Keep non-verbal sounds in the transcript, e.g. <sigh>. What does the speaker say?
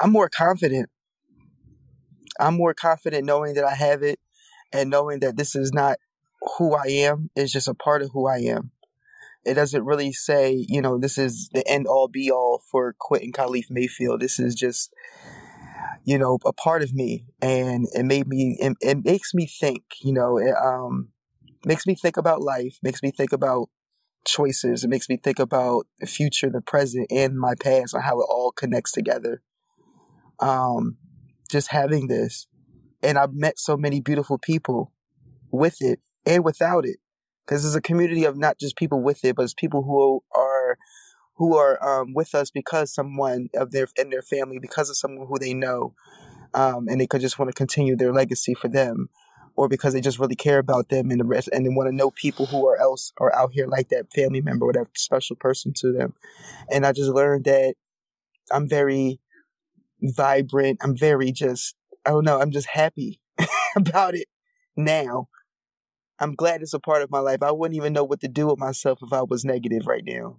I'm more confident. I'm more confident knowing that I have it and knowing that this is not who I am. It's just a part of who I am. It doesn't really say, you know, this is the end all be all for Quentin Khalif Mayfield. This is just, you know, a part of me. And it made me, it, it makes me think, you know, it um, makes me think about life, makes me think about choices. It makes me think about the future, the present, and my past, and how it all connects together. Um, just having this, and I've met so many beautiful people with it and without it, because it's a community of not just people with it, but it's people who are who are um, with us because someone of their in their family, because of someone who they know, um, and they could just want to continue their legacy for them or because they just really care about them and the rest and they want to know people who are else are out here like that family member or that special person to them. And I just learned that I'm very vibrant. I'm very just oh, I don't know, I'm just happy <laughs> about it now. I'm glad it's a part of my life. I wouldn't even know what to do with myself if I was negative right now.